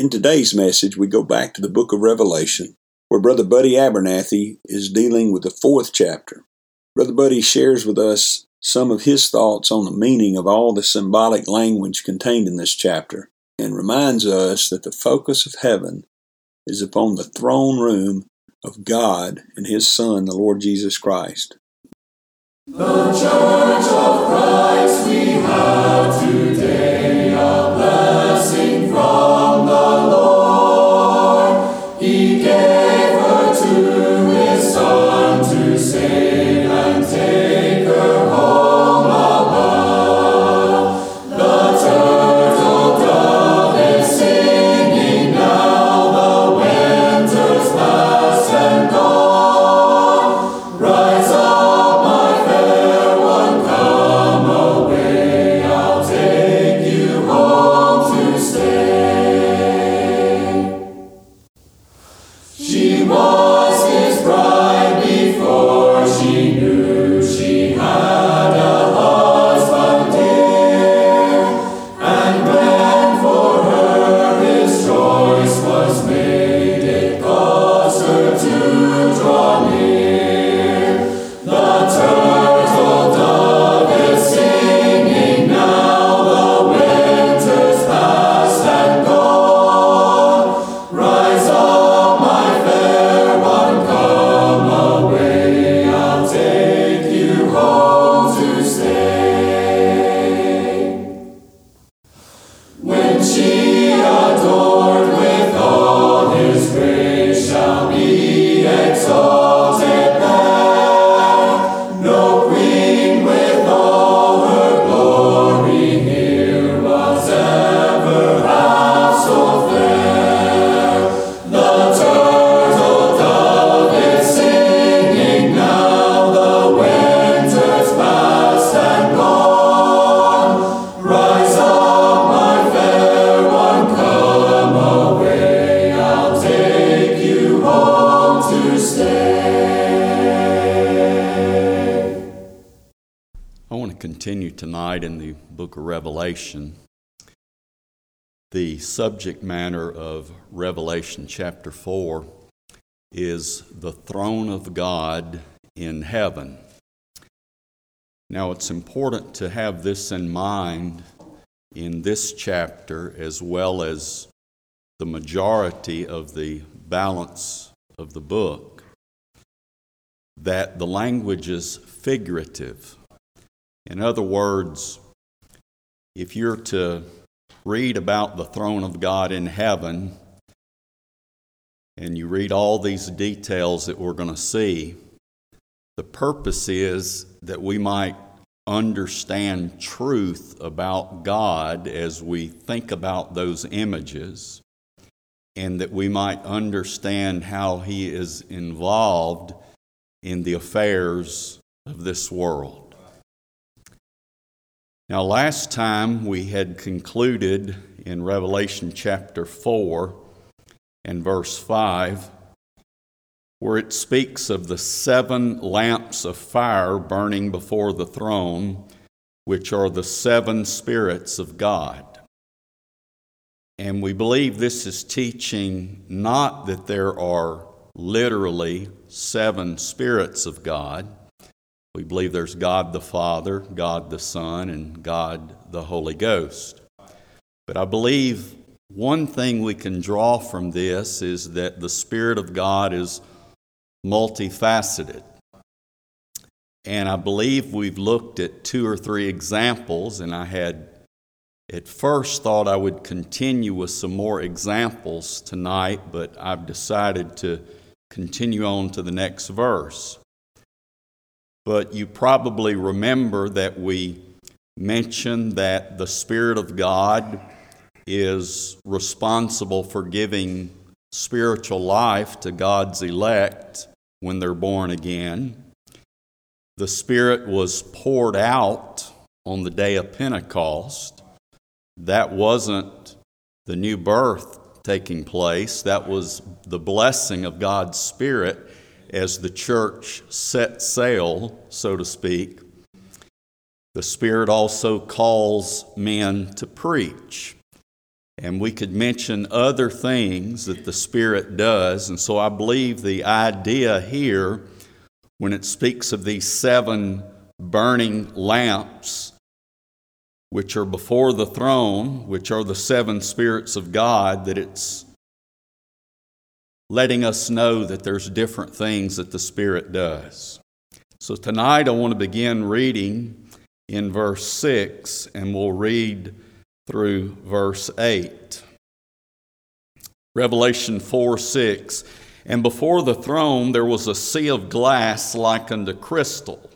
In today's message, we go back to the book of Revelation, where Brother Buddy Abernathy is dealing with the fourth chapter. Brother Buddy shares with us some of his thoughts on the meaning of all the symbolic language contained in this chapter and reminds us that the focus of heaven is upon the throne room of God and His Son, the Lord Jesus Christ. The Church of Christ we have today Revelation. The subject matter of Revelation chapter 4 is the throne of God in heaven. Now, it's important to have this in mind in this chapter as well as the majority of the balance of the book that the language is figurative. In other words, if you're to read about the throne of God in heaven, and you read all these details that we're going to see, the purpose is that we might understand truth about God as we think about those images, and that we might understand how He is involved in the affairs of this world. Now, last time we had concluded in Revelation chapter 4 and verse 5 where it speaks of the seven lamps of fire burning before the throne, which are the seven spirits of God. And we believe this is teaching not that there are literally seven spirits of God. We believe there's God the Father, God the Son, and God the Holy Ghost. But I believe one thing we can draw from this is that the Spirit of God is multifaceted. And I believe we've looked at two or three examples, and I had at first thought I would continue with some more examples tonight, but I've decided to continue on to the next verse. But you probably remember that we mentioned that the Spirit of God is responsible for giving spiritual life to God's elect when they're born again. The Spirit was poured out on the day of Pentecost. That wasn't the new birth taking place, that was the blessing of God's Spirit as the church set sail, so to speak. The Spirit also calls men to preach. And we could mention other things that the Spirit does. And so I believe the idea here, when it speaks of these seven burning lamps, which are before the throne, which are the seven spirits of God, that it's letting us know that there's different things that the Spirit does. So tonight I want to begin reading in verse 6, and we'll read through verse 8. Revelation 4 6. And before the throne there was a sea of glass like unto crystal.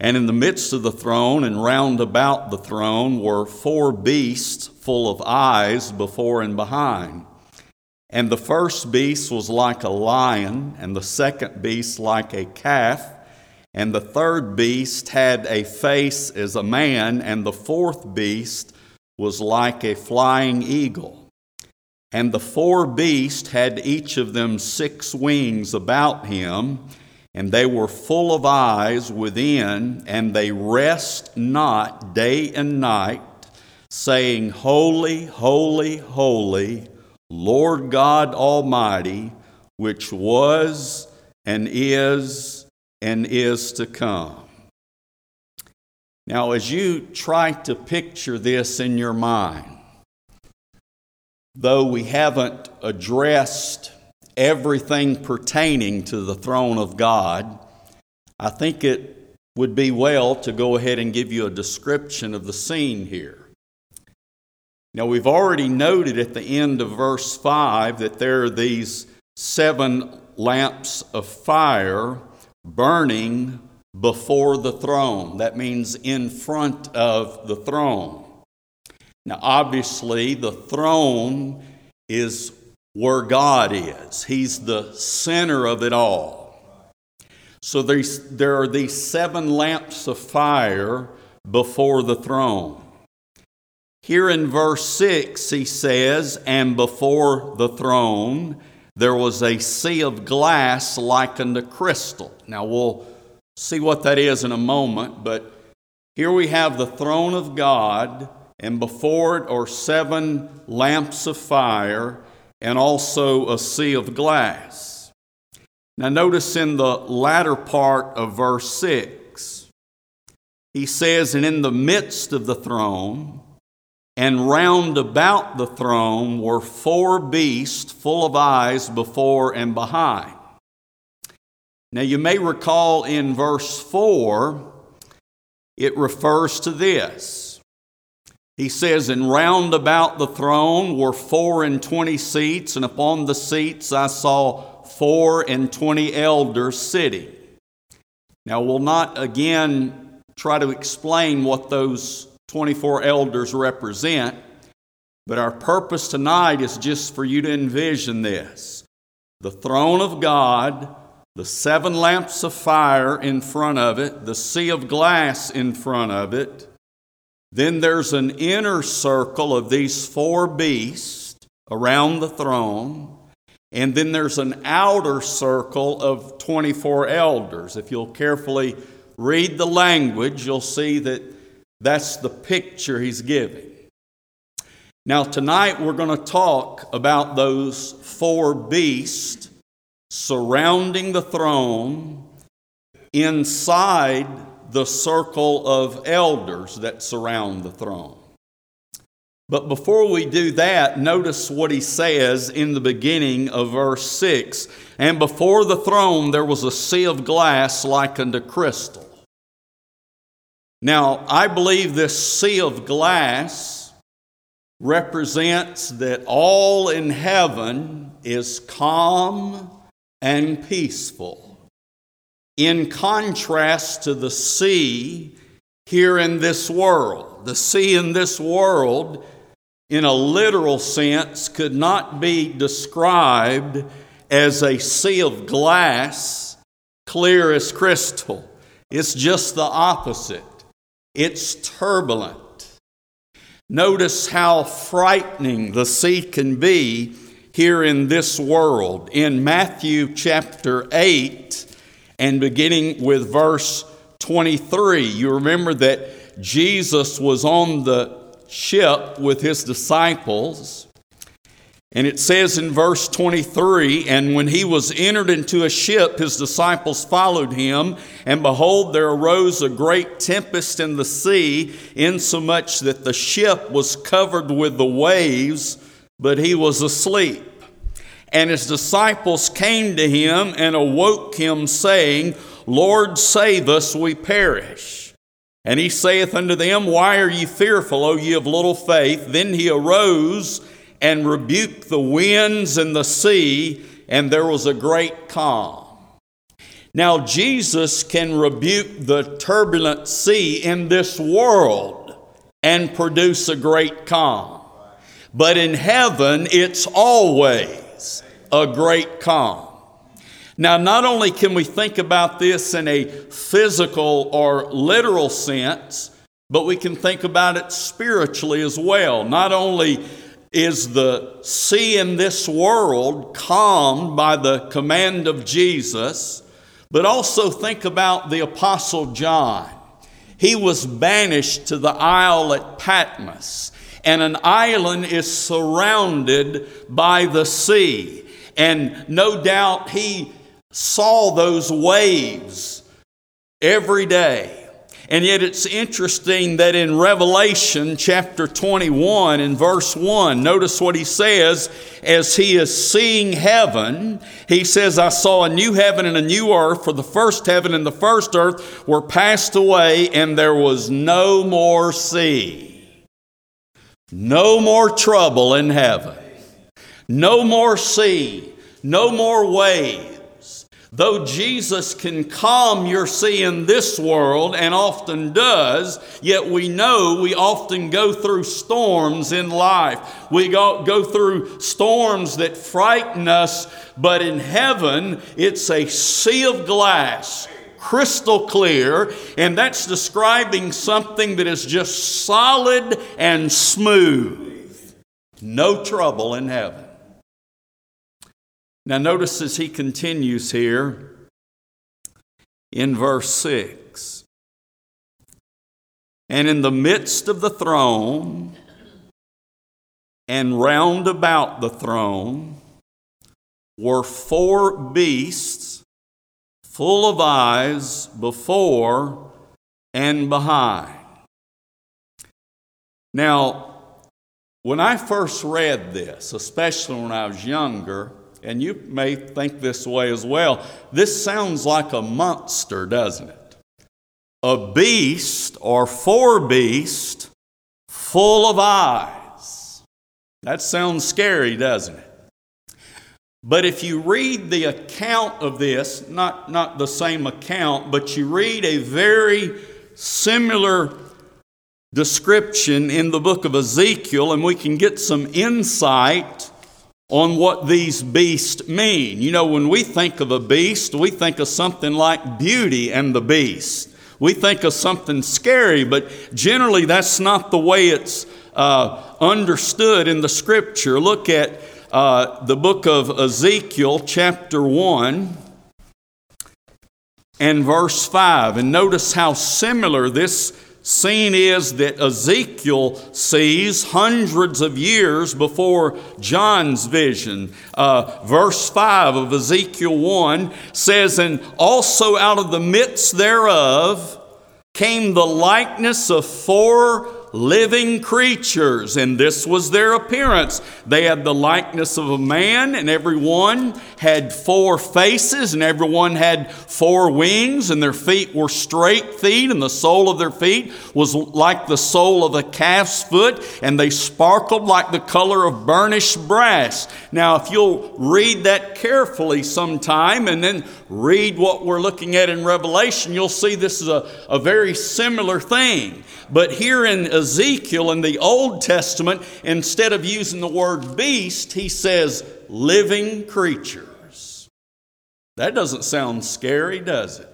And in the midst of the throne and round about the throne were four beasts full of eyes before and behind. And the first beast was like a lion, and the second beast like a calf, and the third beast had a face as a man, and the fourth beast was like a flying eagle. And the four beasts had each of them six wings about him, and they were full of eyes within, and they rest not day and night, saying, Holy, holy, holy, Lord God Almighty, which was and is and is to come. Now, as you try to picture this in your mind, though we haven't addressed everything pertaining to the throne of God, I think it would be well to go ahead and give you a description of the scene here. Now, we've already noted at the end of verse 5 that there are these seven lamps of fire burning before the throne. That means in front of the throne. Now, obviously, the throne is where God is, He's the center of it all. So there are these seven lamps of fire before the throne. Here in verse 6, he says, And before the throne there was a sea of glass like unto crystal. Now we'll see what that is in a moment, but here we have the throne of God, and before it are seven lamps of fire, and also a sea of glass. Now, notice in the latter part of verse 6, he says, And in the midst of the throne, and round about the throne were four beasts full of eyes before and behind. Now, you may recall in verse 4, it refers to this. He says, And round about the throne were four and twenty seats, and upon the seats I saw four and twenty elders sitting. Now, we'll not again try to explain what those 24 elders represent, but our purpose tonight is just for you to envision this the throne of God, the seven lamps of fire in front of it, the sea of glass in front of it. Then there's an inner circle of these four beasts around the throne. And then there's an outer circle of 24 elders. If you'll carefully read the language, you'll see that that's the picture he's giving. Now, tonight we're going to talk about those four beasts surrounding the throne inside the circle of elders that surround the throne. But before we do that, notice what he says in the beginning of verse 6 And before the throne there was a sea of glass like unto crystal. Now, I believe this sea of glass represents that all in heaven is calm and peaceful. In contrast to the sea here in this world, the sea in this world, in a literal sense, could not be described as a sea of glass, clear as crystal. It's just the opposite. It's turbulent. Notice how frightening the sea can be here in this world. In Matthew chapter 8, and beginning with verse 23, you remember that Jesus was on the ship with his disciples. And it says in verse 23 And when he was entered into a ship, his disciples followed him. And behold, there arose a great tempest in the sea, insomuch that the ship was covered with the waves, but he was asleep. And his disciples came to him and awoke him, saying, Lord, save us, we perish. And he saith unto them, Why are ye fearful, O ye of little faith? Then he arose and rebuked the winds and the sea, and there was a great calm. Now, Jesus can rebuke the turbulent sea in this world and produce a great calm. But in heaven, it's always a great calm. Now, not only can we think about this in a physical or literal sense, but we can think about it spiritually as well. Not only is the sea in this world calmed by the command of Jesus, but also think about the Apostle John. He was banished to the isle at Patmos, and an island is surrounded by the sea. And no doubt he saw those waves every day. And yet it's interesting that in Revelation chapter 21 in verse 1, notice what he says as he is seeing heaven. He says, I saw a new heaven and a new earth, for the first heaven and the first earth were passed away, and there was no more sea. No more trouble in heaven. No more sea. No more waves. Though Jesus can calm your sea in this world and often does, yet we know we often go through storms in life. We go, go through storms that frighten us, but in heaven it's a sea of glass, crystal clear, and that's describing something that is just solid and smooth. No trouble in heaven. Now, notice as he continues here in verse 6 And in the midst of the throne and round about the throne were four beasts full of eyes before and behind. Now, when I first read this, especially when I was younger, and you may think this way as well, this sounds like a monster, doesn't it? A beast or four beasts full of eyes. That sounds scary, doesn't it? But if you read the account of this, not, not the same account, but you read a very similar description in the book of Ezekiel, and we can get some insight on what these beasts mean. You know, when we think of a beast, we think of something like Beauty and the Beast. We think of something scary, but generally that's not the way it's uh, understood in the scripture. Look at uh, the book of Ezekiel, chapter 1 and verse 5. And notice how similar this scene is that Ezekiel sees hundreds of years before John's vision. Uh, verse 5 of Ezekiel 1 says, And also out of the midst thereof came the likeness of four living creatures, and this was their appearance. They had the likeness of a man, and everyone had four faces, and everyone had four wings, and their feet were straight feet, and the sole of their feet was like the sole of a calf's foot, and they sparkled like the color of burnished brass. Now, if you'll read that carefully sometime and then read what we're looking at in Revelation, you'll see this is a, a very similar thing. But here in Ezekiel in the Old Testament, instead of using the word beast, he says living creatures. That doesn't sound scary, does it?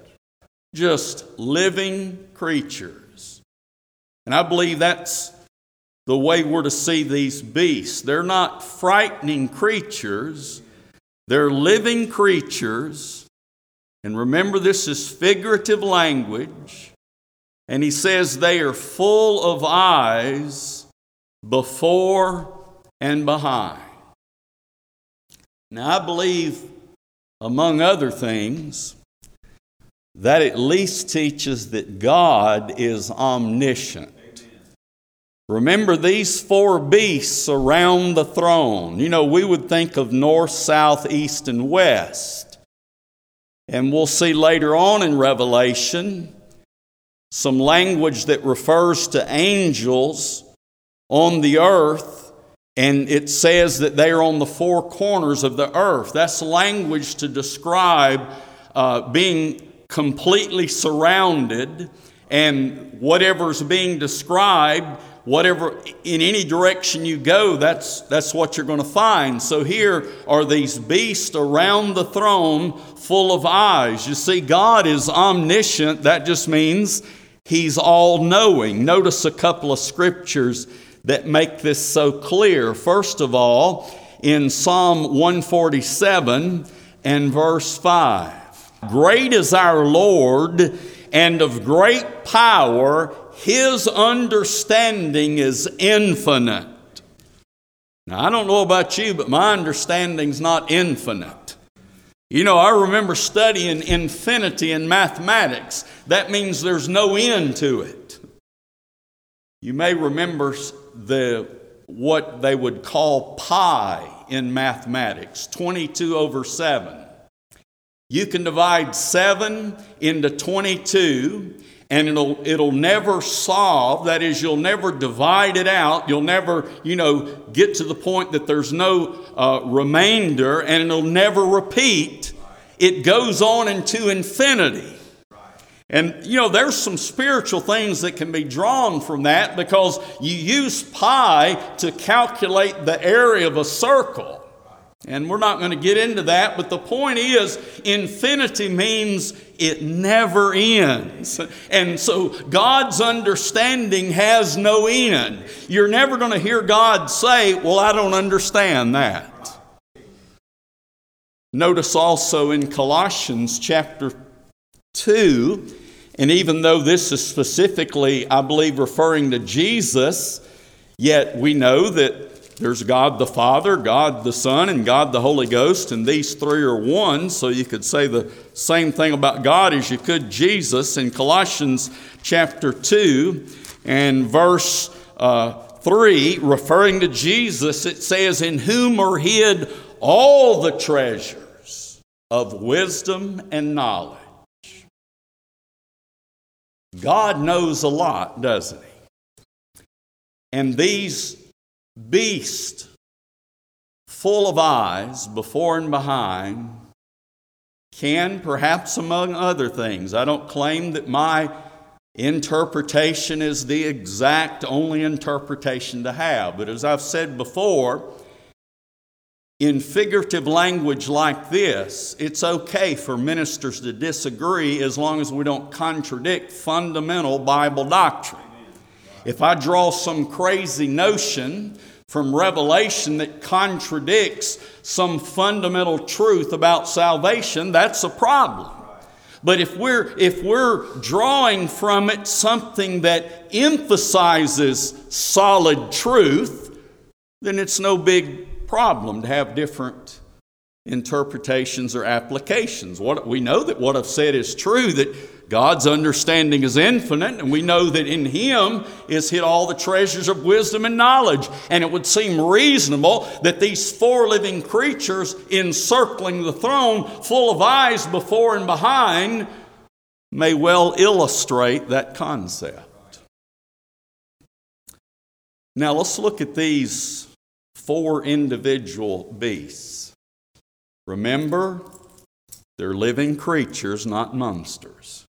Just living creatures. And I believe that's the way we're to see these beasts. They're not frightening creatures, they're living creatures. And remember, this is figurative language. And he says they are full of eyes before and behind. Now, I believe, among other things, that at least teaches that God is omniscient. Remember these four beasts around the throne. You know, we would think of north, south, east, and west. And we'll see later on in Revelation some language that refers to angels on the earth, and it says that they are on the four corners of the earth. That's language to describe uh, being completely surrounded, and whatever's being described whatever in any direction you go that's that's what you're going to find. So here are these beasts around the throne full of eyes. You see god is omniscient. That just means He's all knowing. Notice a couple of scriptures that make this so clear. First of all, in Psalm 147 and verse 5 Great is our Lord, and of great power, his understanding is infinite. Now, I don't know about you, but my understanding's not infinite. You know, I remember studying infinity in mathematics. That means there's no end to it. You may remember the what they would call pi in mathematics, 22 over 7. You can divide 7 into 22 and it'll it'll never solve that is you'll never divide it out. You'll never you know get to the point that there's no uh, remainder and it'll never repeat. It goes on into infinity. And you know there's some spiritual things that can be drawn from that because you use pi to calculate the area of a circle. And we're not going to get into that, but the point is, infinity means it never ends. And so God's understanding has no end. You're never going to hear God say, Well, I don't understand that. Notice also in Colossians chapter 2, and even though this is specifically, I believe, referring to Jesus, yet we know that there's God the Father, God the Son, and God the Holy Ghost, and these three are one. So you could say the same thing about God as you could Jesus. In Colossians chapter 2 and verse uh, 3, referring to Jesus, it says, In whom are hid all the treasures of wisdom and knowledge. God knows a lot, doesn't He? And these beast full of eyes before and behind can, perhaps among other things, I don't claim that my Interpretation is the exact only interpretation to have. But as I've said before, in figurative language like this, it's okay for ministers to disagree as long as we don't contradict fundamental Bible doctrine. If I draw some crazy notion from Revelation that contradicts some fundamental truth about salvation, that's a problem. But if we're, if we're drawing from it something that emphasizes solid truth, then it's no big problem to have different interpretations or applications. What, we know that what I've said is true, that God's understanding is infinite, and we know that in Him is hid all the treasures of wisdom and knowledge. And it would seem reasonable that these four living creatures encircling the throne, full of eyes before and behind, may well illustrate that concept. Now let's look at these four individual beasts. Remember, they're living creatures, not monsters.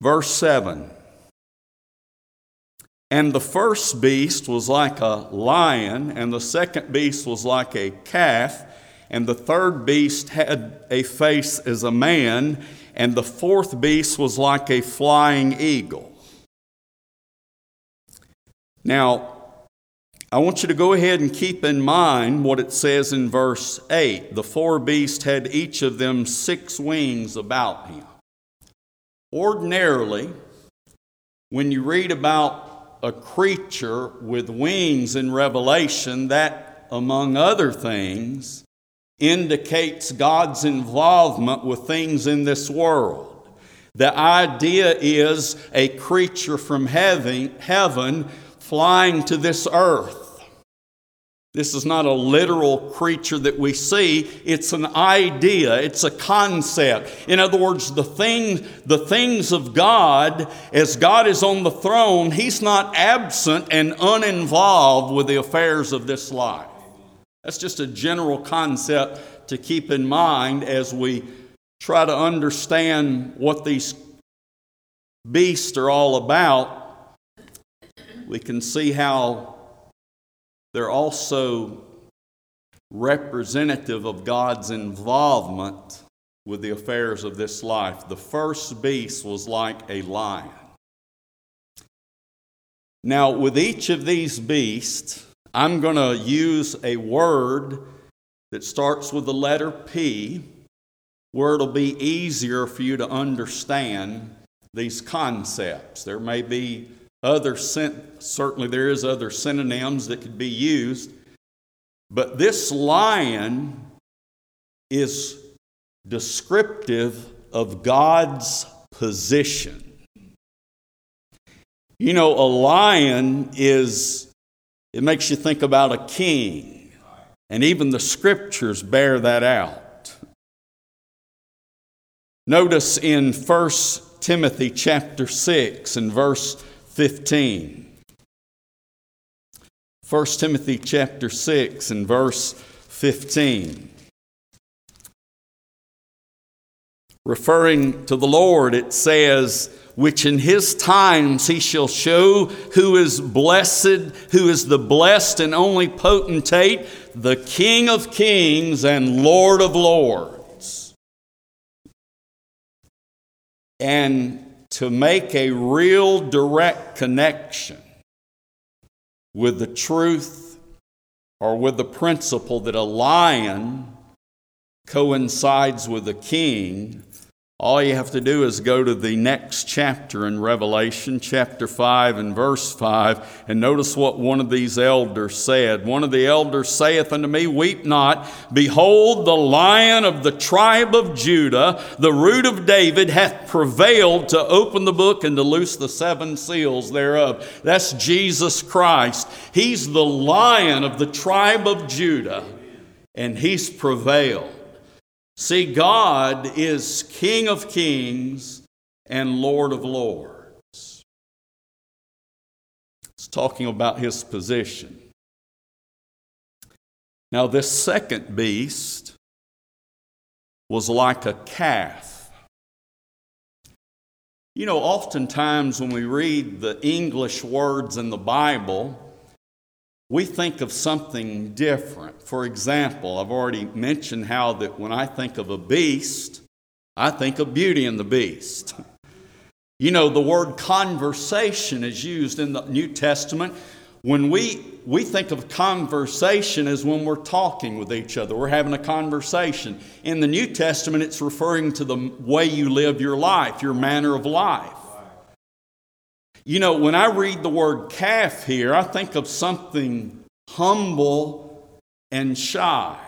Verse 7 And the first beast was like a lion, and the second beast was like a calf, and the third beast had a face as a man, and the fourth beast was like a flying eagle. Now, I want you to go ahead and keep in mind what it says in verse 8. The four beasts had each of them six wings about him. Ordinarily, when you read about a creature with wings in Revelation, that, among other things, indicates God's involvement with things in this world. The idea is a creature from heaven, heaven flying to this earth. This is not a literal creature that we see. It's an idea. It's a concept. In other words, the thing, the things of God, as God is on the throne, He's not absent and uninvolved with the affairs of this life. That's just a general concept to keep in mind as we try to understand what these beasts are all about we can see how they're also representative of God's involvement with the affairs of this life. The first beast was like a lion. Now, with each of these beasts, I'm going to use a word that starts with the letter P, where it'll be easier for you to understand these concepts. There may be other certainly there is other synonyms that could be used, but this lion is descriptive of God's position. You know, a lion is, it makes you think about a king, and even the scriptures bear that out. Notice in 1 Timothy chapter 6 and verse 15. 1 Timothy chapter 6 and verse 15. Referring to the Lord, it says, which in his times he shall show who is blessed, who is the blessed and only potentate, the King of kings and Lord of lords. And to make a real direct connection with the truth or with the principle that a lion coincides with a king all you have to do is go to the next chapter in Revelation, chapter 5 and verse 5, and notice what one of these elders said. One of the elders saith unto me, Weep not, behold, the lion of the tribe of Judah, the root of David, hath prevailed to open the book and to loose the seven seals thereof. That's Jesus Christ. He's the lion of the tribe of Judah, and he's prevailed. See, God is King of kings and Lord of lords. It's talking about his position. Now, this second beast was like a calf. You know, oftentimes when we read the English words in the Bible, we think of something different. For example, I've already mentioned how that when I think of a beast, I think of Beauty and the Beast. You know, the word conversation is used in the New Testament. When we, we think of conversation as when we're talking with each other, we're having a conversation. In the New Testament, it's referring to the way you live your life, your manner of life. You know, when I read the word calf here, I think of something humble and shy.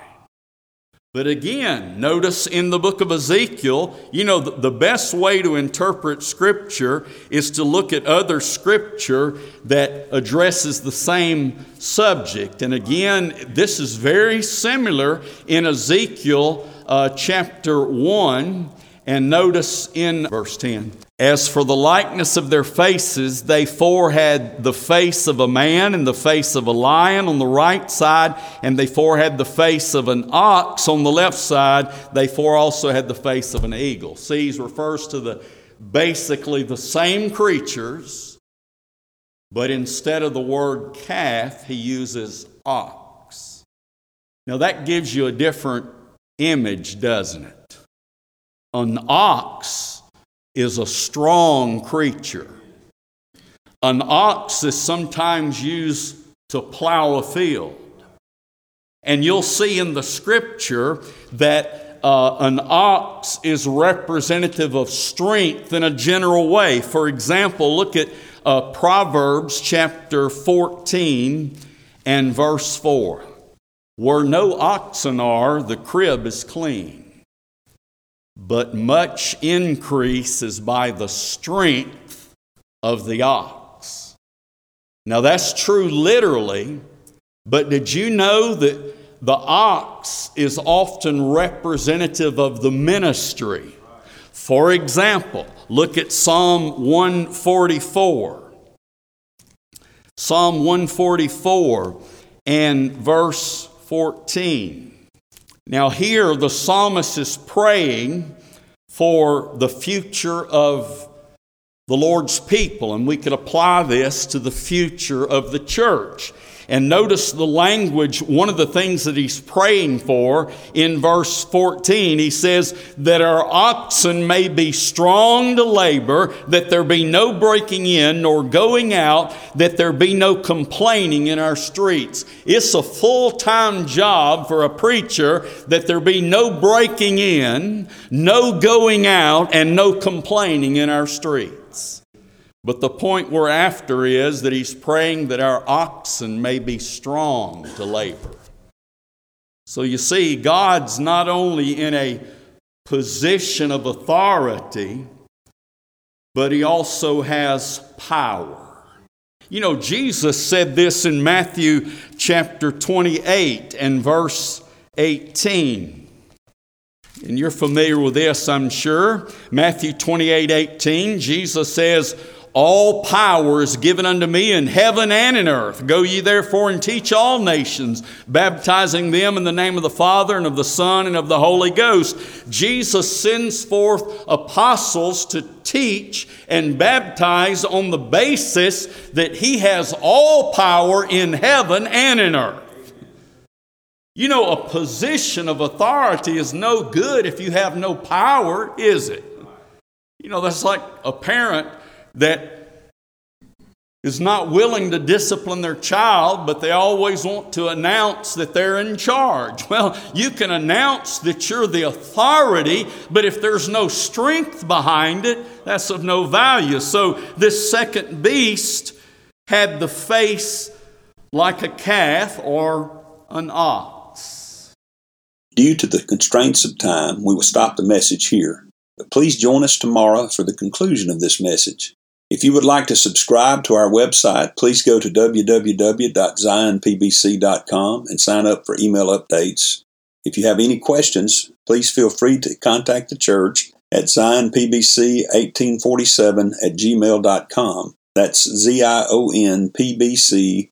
But again, notice in the book of Ezekiel, you know, the, best way to interpret Scripture is to look at other Scripture that addresses the same subject. And again, this is very similar in Ezekiel uh, chapter 1. And notice in verse 10 As for the likeness of their faces, they four had the face of a man and the face of a lion on the right side, and they four had the face of an ox on the left side. They four also had the face of an eagle. Sees refers to the basically the same creatures, but instead of the word calf, he uses ox. Now that gives you a different image, doesn't it? An ox is a strong creature. An ox is sometimes used to plow a field. And you'll see in the scripture that uh, an ox is representative of strength in a general way. For example, look at uh, Proverbs chapter 14 and verse 4. Where no oxen are, the crib is clean but much increase is by the strength of the ox. Now, that's true literally, but did you know that the ox is often representative of the ministry? For example, look at Psalm 144. Psalm 144 and verse 14. Now, here the psalmist is praying for the future of the Lord's people, and we could apply this to the future of the church. And notice the language, one of the things that he's praying for in verse 14. He says, That our oxen may be strong to labor, that there be no breaking in nor going out, that there be no complaining in our streets. It's a full time job for a preacher that there be no breaking in, no going out, and no complaining in our streets. But the point we're after is that he's praying that our oxen may be strong to labor. So you see, God's not only in a position of authority, but he also has power. You know, Jesus said this in Matthew chapter 28 and verse 18. And you're familiar with this, I'm sure. Matthew 28 18, Jesus says, all power is given unto me in heaven and in earth. Go ye therefore and teach all nations, baptizing them in the name of the Father and of the Son and of the Holy Ghost. Jesus sends forth apostles to teach and baptize on the basis that he has all power in heaven and in earth. You know, a position of authority is no good if you have no power, is it? You know, that's like a parent that is not willing to discipline their child, but they always want to announce that they're in charge. Well, you can announce that you're the authority, but if there's no strength behind it, that's of no value. So this second beast had the face like a calf or an ox. Due to the constraints of time, we will stop the message here. But please join us tomorrow for the conclusion of this message. If you would like to subscribe to our website, please go to www.zionpbc.com and sign up for email updates. If you have any questions, please feel free to contact the church at zionpbc1847 at gmail.com. That's Z I O N P B C